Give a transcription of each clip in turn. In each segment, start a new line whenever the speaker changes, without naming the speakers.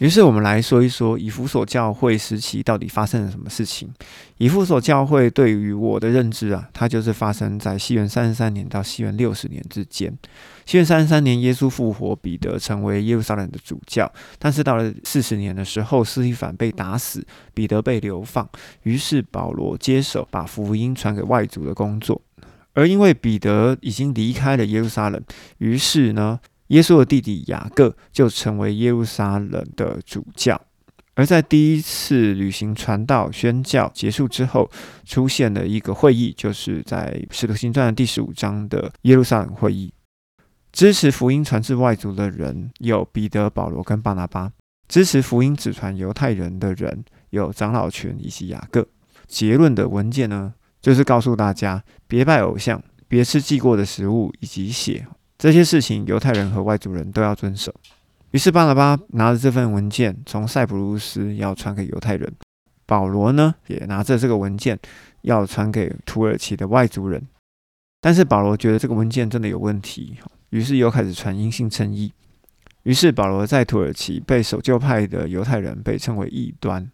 于是我们来说一说以弗所教会时期到底发生了什么事情。以弗所教会对于我的认知啊，它就是发生在西元三十三年到西元六十年之间。西元三十三年，耶稣复活，彼得成为耶路撒冷的主教。但是到了四十年的时候，斯提凡被打死，彼得被流放，于是保罗接手把福音传给外族的工作。而因为彼得已经离开了耶路撒冷，于是呢。耶稣的弟弟雅各就成为耶路撒冷的主教，而在第一次旅行传道宣教结束之后，出现了一个会议，就是在使徒行传第十五章的耶路撒冷会议。支持福音传至外族的人有彼得、保罗跟巴拿巴；支持福音只传犹太人的人有长老群以及雅各。结论的文件呢，就是告诉大家别拜偶像，别吃祭过的食物以及血。这些事情，犹太人和外族人都要遵守。于是巴拿巴拿着这份文件，从塞浦路斯要传给犹太人；保罗呢，也拿着这个文件要传给土耳其的外族人。但是保罗觉得这个文件真的有问题，于是又开始传阴性称义。于是保罗在土耳其被守旧派的犹太人被称为异端。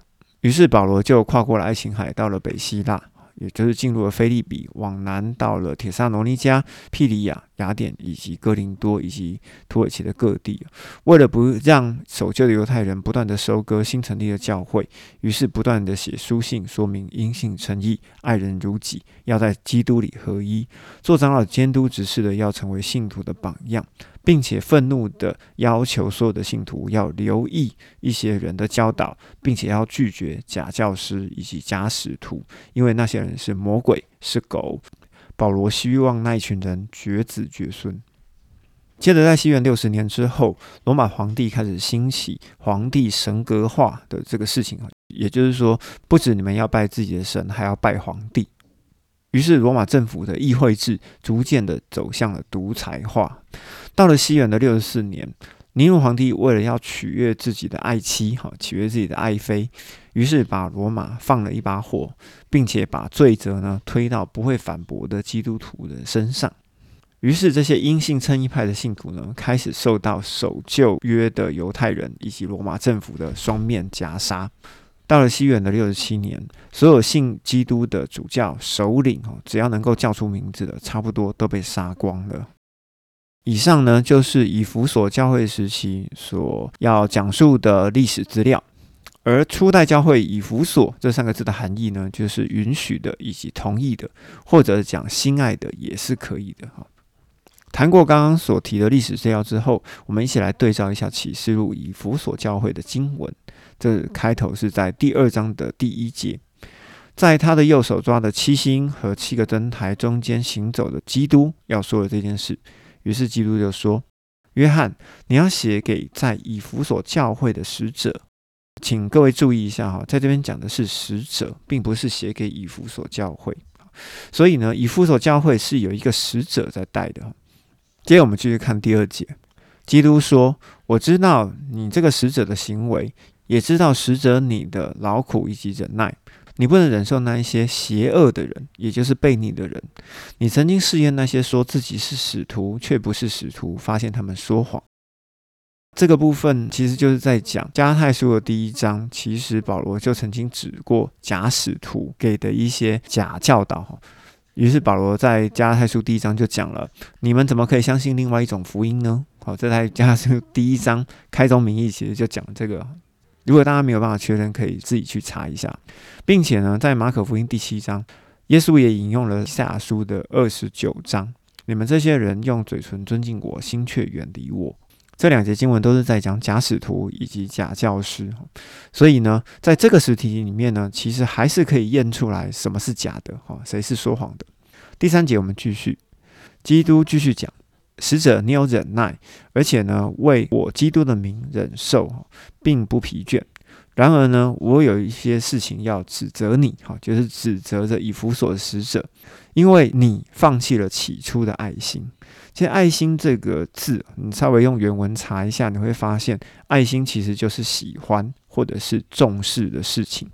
于是保罗就跨过了爱琴海，到了北希腊。也就是进入了菲利比，往南到了铁萨罗尼加、庇里亚、雅典以及哥林多以及土耳其的各地。为了不让守旧的犹太人不断的收割新成立的教会，于是不断的写书信说明因信诚意、爱人如己，要在基督里合一。做长老监督执事的要成为信徒的榜样。并且愤怒的要求所有的信徒要留意一些人的教导，并且要拒绝假教师以及假使徒，因为那些人是魔鬼，是狗。保罗希望那一群人绝子绝孙。接着，在西元六十年之后，罗马皇帝开始兴起皇帝神格化的这个事情，也就是说，不止你们要拜自己的神，还要拜皇帝。于是，罗马政府的议会制逐渐的走向了独裁化。到了西元的六十四年，尼禄皇帝为了要取悦自己的爱妻，哈，取悦自己的爱妃，于是把罗马放了一把火，并且把罪责呢推到不会反驳的基督徒的身上。于是，这些因信称义派的信徒呢，开始受到守旧约的犹太人以及罗马政府的双面夹杀。到了西元的六十七年，所有信基督的主教首领哦，只要能够叫出名字的，差不多都被杀光了。以上呢，就是以弗所教会时期所要讲述的历史资料。而初代教会以弗所这三个字的含义呢，就是允许的以及同意的，或者讲心爱的也是可以的哈。谈过刚刚所提的历史资料之后，我们一起来对照一下启示录以弗所教会的经文。这开头是在第二章的第一节，在他的右手抓的七星和七个灯台中间行走的基督要说的这件事。于是基督就说：“约翰，你要写给在以弗所教会的使者，请各位注意一下哈，在这边讲的是使者，并不是写给以弗所教会。所以呢，以弗所教会是有一个使者在带的。接着我们继续看第二节，基督说：我知道你这个使者的行为。”也知道使者你的劳苦以及忍耐，你不能忍受那一些邪恶的人，也就是背逆的人。你曾经试验那些说自己是使徒却不是使徒，发现他们说谎。这个部分其实就是在讲加太书的第一章，其实保罗就曾经指过假使徒给的一些假教导。于是保罗在加太书第一章就讲了：你们怎么可以相信另外一种福音呢？好，这在加书第一章开宗明义，其实就讲这个。如果大家没有办法确认，可以自己去查一下，并且呢，在马可福音第七章，耶稣也引用了下书的二十九章。你们这些人用嘴唇尊敬我，心却远离我。这两节经文都是在讲假使徒以及假教师。所以呢，在这个实体里面呢，其实还是可以验出来什么是假的，哈，谁是说谎的。第三节我们继续，基督继续讲。使者，你有忍耐，而且呢，为我基督的名忍受，并不疲倦。然而呢，我有一些事情要指责你，哈，就是指责着以弗所的使者，因为你放弃了起初的爱心。其实“爱心”这个字，你稍微用原文查一下，你会发现，爱心其实就是喜欢或者是重视的事情。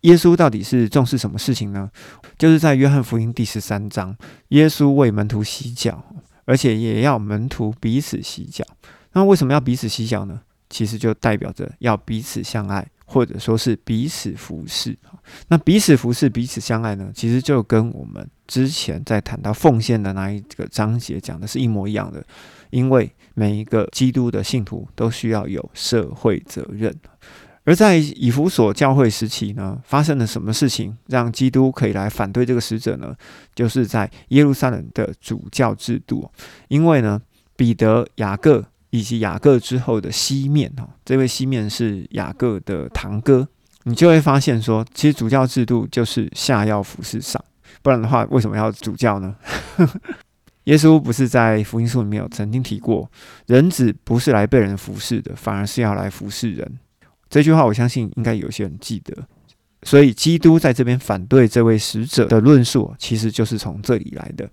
耶稣到底是重视什么事情呢？就是在约翰福音第十三章，耶稣为门徒洗脚。而且也要门徒彼此洗脚。那为什么要彼此洗脚呢？其实就代表着要彼此相爱，或者说是彼此服侍。那彼此服侍、彼此相爱呢，其实就跟我们之前在谈到奉献的那一个章节讲的是一模一样的。因为每一个基督的信徒都需要有社会责任。而在以弗所教会时期呢，发生了什么事情让基督可以来反对这个使者呢？就是在耶路撒冷的主教制度。因为呢，彼得、雅各以及雅各之后的西面哈，这位西面是雅各的堂哥，你就会发现说，其实主教制度就是下要服侍上，不然的话，为什么要主教呢？耶稣不是在福音书里面有曾经提过，人子不是来被人服侍的，反而是要来服侍人。这句话我相信应该有些人记得，所以基督在这边反对这位使者的论述，其实就是从这里来的。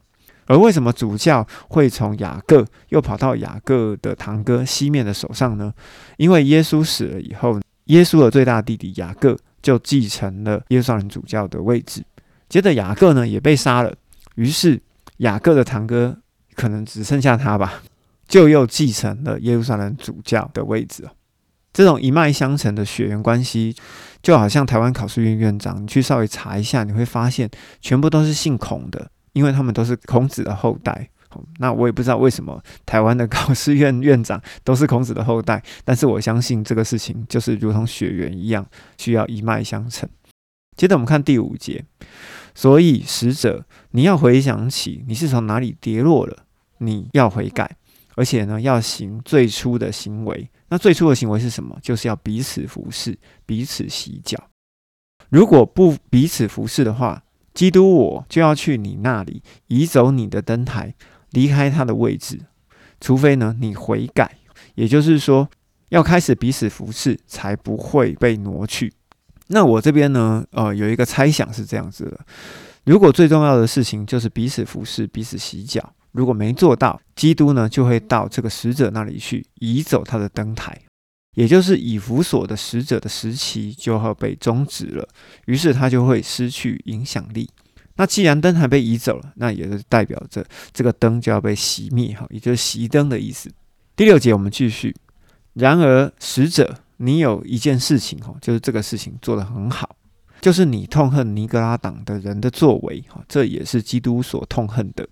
而为什么主教会从雅各又跑到雅各的堂哥西面的手上呢？因为耶稣死了以后，耶稣的最大弟弟雅各就继承了耶路撒冷主教的位置，接着雅各呢也被杀了，于是雅各的堂哥可能只剩下他吧，就又继承了耶路撒冷主教的位置。这种一脉相承的血缘关系，就好像台湾考试院院长，你去稍微查一下，你会发现全部都是姓孔的，因为他们都是孔子的后代。那我也不知道为什么台湾的考试院院长都是孔子的后代，但是我相信这个事情就是如同血缘一样，需要一脉相承。接着我们看第五节，所以使者，你要回想起你是从哪里跌落了，你要悔改，而且呢，要行最初的行为。那最初的行为是什么？就是要彼此服侍，彼此洗脚。如果不彼此服侍的话，基督我就要去你那里移走你的灯台，离开他的位置。除非呢，你悔改，也就是说要开始彼此服侍，才不会被挪去。那我这边呢，呃，有一个猜想是这样子的：如果最重要的事情就是彼此服侍、彼此洗脚。如果没做到，基督呢就会到这个使者那里去移走他的灯台，也就是以弗所的使者的时期就要被终止了，于是他就会失去影响力。那既然灯还被移走了，那也就代表着这个灯就要被熄灭，哈，也就是熄灯的意思。第六节我们继续。然而使者，你有一件事情，哈，就是这个事情做得很好。就是你痛恨尼格拉党的人的作为，哈，这也是基督所痛恨的。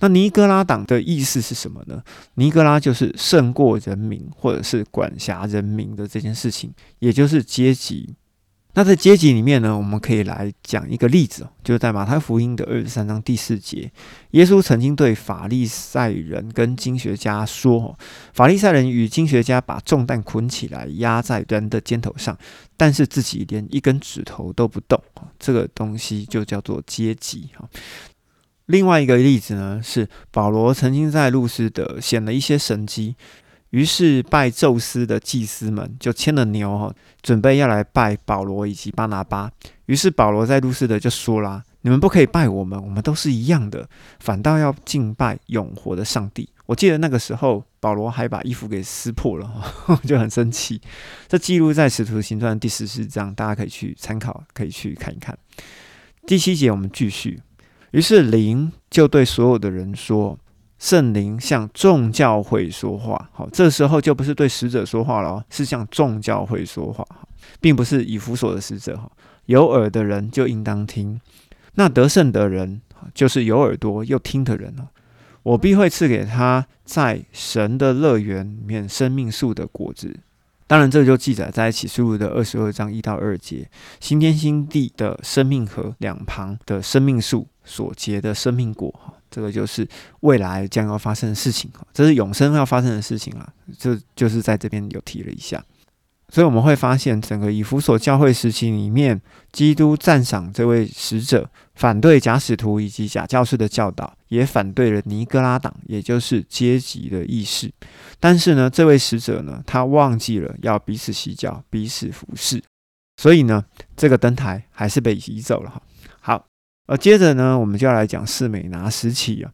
那尼格拉党的意思是什么呢？尼格拉就是胜过人民，或者是管辖人民的这件事情，也就是阶级。那在阶级里面呢，我们可以来讲一个例子，就是在马太福音的二十三章第四节，耶稣曾经对法利赛人跟经学家说：“法利赛人与经学家把重担捆起来压在人的肩头上，但是自己连一根指头都不动。”这个东西就叫做阶级哈。另外一个例子呢，是保罗曾经在路斯德显了一些神迹。于是拜宙斯的祭司们就牵了牛哈，准备要来拜保罗以及巴拿巴。于是保罗在路斯德就说啦：“你们不可以拜我们，我们都是一样的，反倒要敬拜永活的上帝。”我记得那个时候保罗还把衣服给撕破了，就很生气。这记录在使徒行传第十四章，大家可以去参考，可以去看一看。第七节我们继续。于是灵就对所有的人说。圣灵向众教会说话，好，这时候就不是对使者说话了，是向众教会说话，并不是以弗所的使者哈。有耳的人就应当听，那得胜的人就是有耳朵又听的人了。我必会赐给他在神的乐园里面生命树的果子。当然，这就记载在启示录的二十二章一到二节，新天新地的生命河两旁的生命树所结的生命果哈。这个就是未来将要发生的事情哈，这是永生要发生的事情啊，这就是在这边有提了一下，所以我们会发现整个以弗所教会时期里面，基督赞赏这位使者，反对假使徒以及假教师的教导，也反对了尼哥拉党，也就是阶级的意识。但是呢，这位使者呢，他忘记了要彼此洗脚、彼此服侍，所以呢，这个灯台还是被移走了哈。而接着呢，我们就要来讲四美拿时期啊。